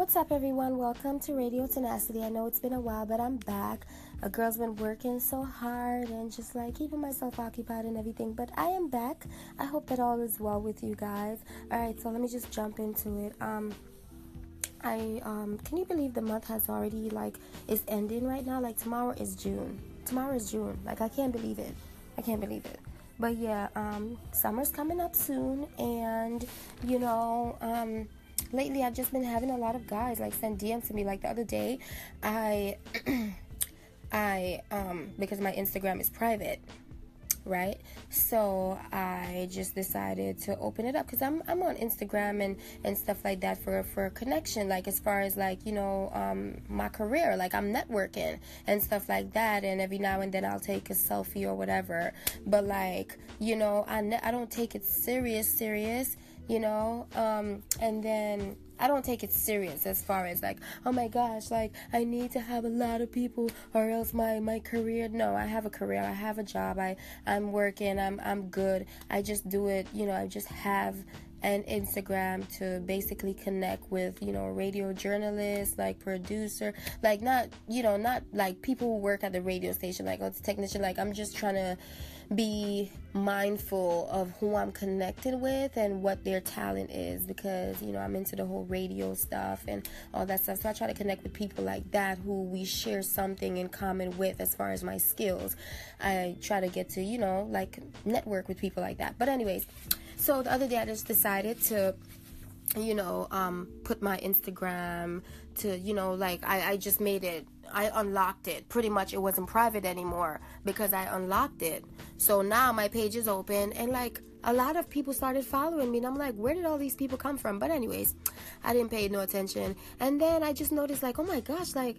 What's up, everyone? Welcome to Radio Tenacity. I know it's been a while, but I'm back. A girl's been working so hard and just like keeping myself occupied and everything, but I am back. I hope that all is well with you guys. All right, so let me just jump into it. Um, I um, can you believe the month has already like is ending right now? Like tomorrow is June. Tomorrow is June. Like I can't believe it. I can't believe it. But yeah, um, summer's coming up soon, and you know, um lately I've just been having a lot of guys like send DMs to me. Like the other day, I I um because my Instagram is private, right? So I just decided to open it up because I'm I'm on Instagram and and stuff like that for for a connection. Like as far as like you know um my career, like I'm networking and stuff like that. And every now and then I'll take a selfie or whatever. But like you know I ne- I don't take it serious serious you know? Um, and then i don't take it serious as far as like oh my gosh like i need to have a lot of people or else my my career. No i have a career. I have a job. I i'm working. I'm i'm good. I just do it you know i just have an Instagram to basically connect with, you know, radio journalists, like producer, like not, you know, not like people who work at the radio station, like oh, it's technician. Like I'm just trying to be mindful of who I'm connected with and what their talent is because you know I'm into the whole radio stuff and all that stuff. So I try to connect with people like that who we share something in common with as far as my skills. I try to get to, you know, like network with people like that. But anyways, so the other day I just decided to you know um put my Instagram to you know like I I just made it I unlocked it. Pretty much it wasn't private anymore because I unlocked it. So now my page is open and like a lot of people started following me and I'm like, where did all these people come from? But anyways, I didn't pay no attention. And then I just noticed like, oh my gosh, like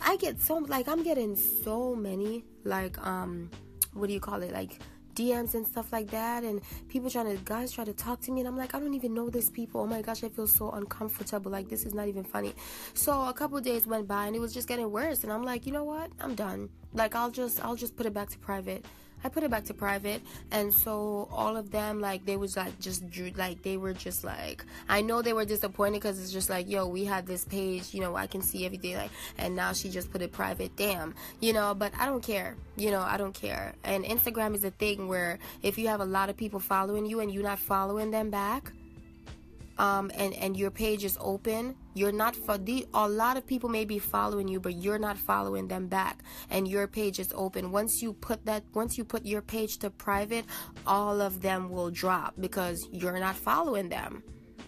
I get so like I'm getting so many like um what do you call it? Like DMs and stuff like that, and people trying to guys try to talk to me, and I'm like, I don't even know these people. Oh my gosh, I feel so uncomfortable. Like this is not even funny. So a couple days went by, and it was just getting worse, and I'm like, you know what? I'm done. Like I'll just I'll just put it back to private. I put it back to private, and so all of them like they was like just like they were just like I know they were disappointed because it's just like yo we had this page you know I can see everything like and now she just put it private. Damn you know but I don't care you know I don't care. And Instagram is a thing where if you have a lot of people following you and you're not following them back um, and and your page is open, you're not for the a lot of people may be following you, but you're not following them back, and your page is open. Once you put that, once you put your page to private, all of them will drop because you're not following them.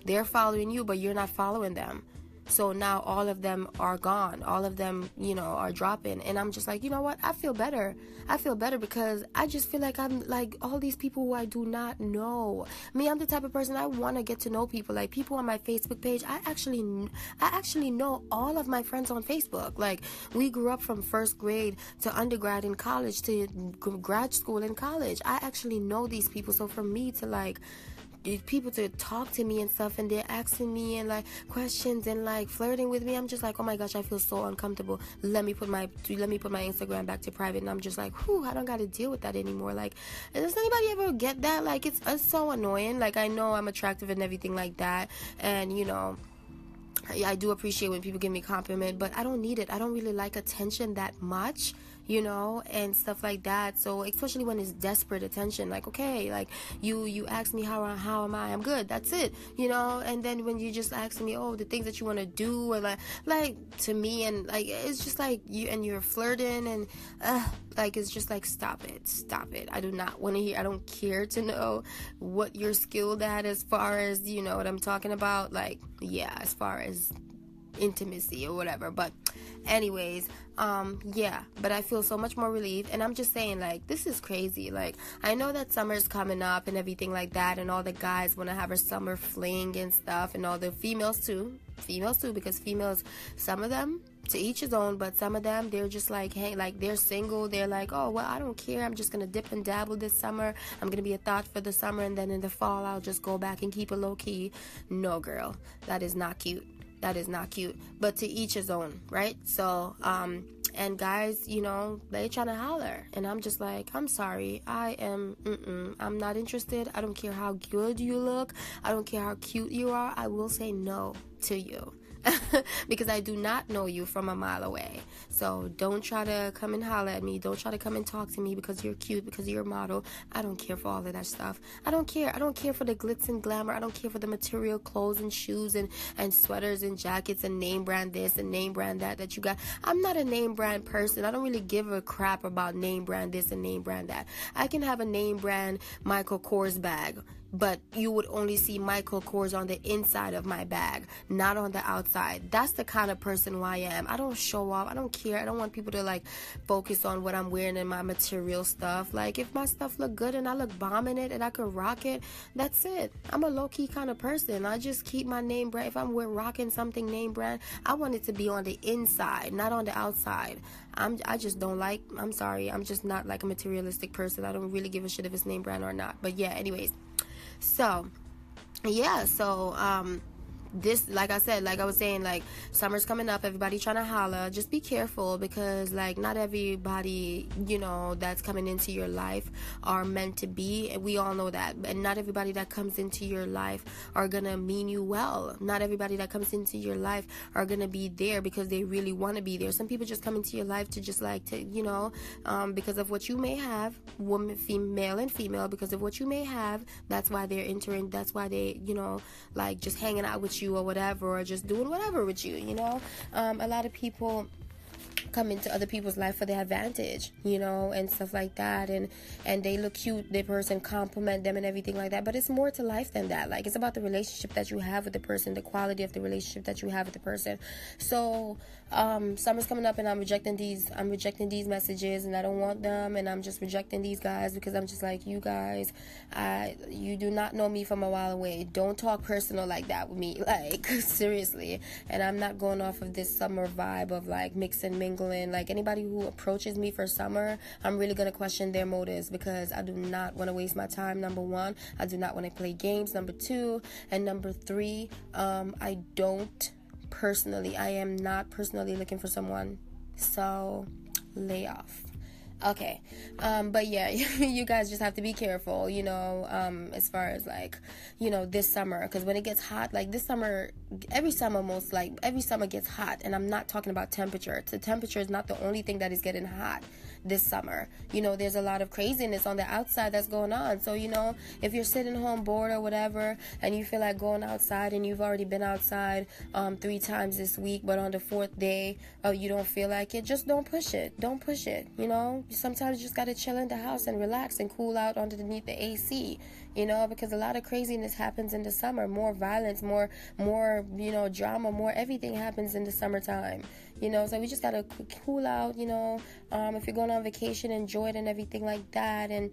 They're following you, but you're not following them. So now all of them are gone. All of them, you know, are dropping. And I'm just like, you know what? I feel better. I feel better because I just feel like I'm like all these people who I do not know. Me, I'm the type of person I want to get to know people. Like people on my Facebook page, I actually, I actually know all of my friends on Facebook. Like we grew up from first grade to undergrad in college to grad school in college. I actually know these people. So for me to like, people to talk to me and stuff and they're asking me and like questions and like flirting with me i'm just like oh my gosh i feel so uncomfortable. Let me put my let me put my instagram back to private. And i'm just like whew i don't gotta deal with that anymore. Like does anybody ever get that? Like it's, it's so annoying. Like i know i'm attractive and everything like that. And you know I do appreciate when people give me compliment, but I don't need it. I don't really like attention that much you know, and stuff like that. So especially when it's desperate attention, like okay, like you you ask me how how am I? I'm good. That's it, you know. And then when you just ask me, oh, the things that you want to do, or like like to me, and like it's just like you and you're flirting, and uh, like it's just like stop it, stop it. I do not want to hear. I don't care to know what you're skilled at as far as you know what I'm talking about. Like yeah, as far as intimacy or whatever. But anyways um yeah but i feel so much more relieved and i'm just saying like this is crazy like i know that summer's coming up and everything like that and all the guys want to have a summer fling and stuff and all the females too females too because females some of them to each his own but some of them they're just like hey like they're single they're like oh well i don't care i'm just gonna dip and dabble this summer i'm gonna be a thought for the summer and then in the fall i'll just go back and keep it low key no girl that is not cute that is not cute. But to each his own, right? So, um, and guys, you know, they trying to holler, and I'm just like, I'm sorry, I am, mm-mm, I'm not interested. I don't care how good you look, I don't care how cute you are. I will say no to you. because I do not know you from a mile away. So don't try to come and holler at me. Don't try to come and talk to me because you're cute, because you're a model. I don't care for all of that stuff. I don't care. I don't care for the glitz and glamour. I don't care for the material clothes and shoes and, and sweaters and jackets and name brand this and name brand that that you got. I'm not a name brand person. I don't really give a crap about name brand this and name brand that. I can have a name brand Michael Kors bag but you would only see Michael Kors on the inside of my bag, not on the outside. That's the kind of person who I am. I don't show off. I don't care. I don't want people to like focus on what I'm wearing and my material stuff. Like if my stuff look good and I look bomb in it and I can rock it, that's it. I'm a low key kind of person. I just keep my name brand. If I'm rocking something name brand, I want it to be on the inside, not on the outside. I'm I just don't like. I'm sorry. I'm just not like a materialistic person. I don't really give a shit if it's name brand or not. But yeah, anyways. So, yeah, so um this like i said like i was saying like summer's coming up everybody trying to holla. Just be careful because like not everybody you know that's coming into your life are meant to be. And we all know that. And not everybody that comes into your life are gonna mean you well. Not everybody that comes into your life are gonna be there because they really want to be there. Some people just come into your life to just like to you know um, because of what you may have woman female and female because of what you may have that's why they're entering that's why they you know like just hanging out with you you or whatever, or just doing whatever with you, you know? Um, a lot of people come into other people's life for their advantage, you know, and stuff like that. And and they look cute, the person compliment them and everything like that. But it's more to life than that. Like it's about the relationship that you have with the person, the quality of the relationship that you have with the person. So um, summer's coming up, and I'm rejecting these. I'm rejecting these messages, and I don't want them. And I'm just rejecting these guys because I'm just like you guys. I you do not know me from a while away. Don't talk personal like that with me, like seriously. And I'm not going off of this summer vibe of like mix and mingling. Like anybody who approaches me for summer, I'm really gonna question their motives because I do not want to waste my time. Number one, I do not want to play games. Number two, and number three, um, I don't personally. I am not personally looking for someone. So, lay off. Okay. Um, but yeah, you guys just have to be careful, you know, um, as far as like, you know, this summer. Because when it gets hot, like this summer, every summer, most like every summer gets hot. And I'm not talking about temperature. The temperature is not the only thing that is getting hot this summer. You know, there's a lot of craziness on the outside that's going on. So, you know, if you're sitting home bored or whatever and you feel like going outside and you've already been outside um, three times this week, but on the fourth day uh, you don't feel like it, just don't push it. Don't push it. You know, sometimes you just got to chill in the house and relax and cool out underneath the AC you know because a lot of craziness happens in the summer. More violence more more you know drama more everything happens in the summertime you know. So we just gotta cool out you know. Um, if you're going on vacation enjoy it and everything like that. And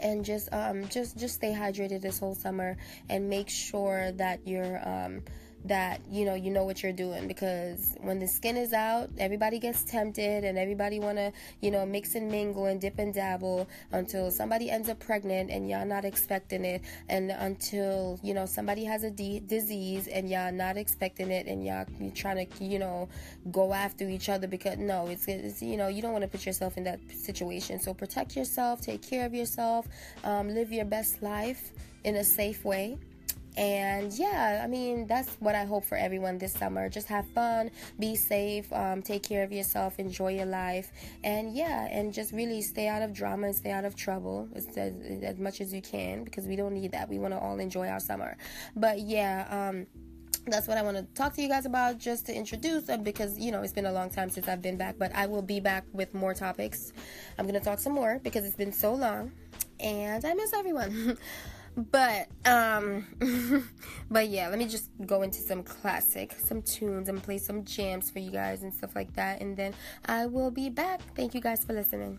and just um just just stay hydrated this whole summer and make sure that you're um that you know you know what you're doing because when the skin is out everybody gets tempted and everybody want to you know mix and mingle and dip and dabble until somebody ends up pregnant and y'all not expecting it. And until you know somebody has a d- disease and y'all not expecting it and y'all trying to you know go after each other because no it's, it's you know you don't want to put yourself in that situation. So protect yourself take care of yourself um, live your best life in a safe way and yeah, I mean, that's what I hope for everyone this summer. Just have fun, be safe, um, take care of yourself, enjoy your life. And yeah, and just really stay out of drama and stay out of trouble as, as, as much as you can because we don't need that. We want to all enjoy our summer. But yeah, um, that's what I want to talk to you guys about just to introduce them because you know it's been a long time since I've been back, but I will be back with more topics. I'm gonna talk some more because it's been so long and I miss everyone. but um but yeah let me just go into some classic some tunes and play some jams for you guys and stuff like that. And then i will be back. Thank you guys for listening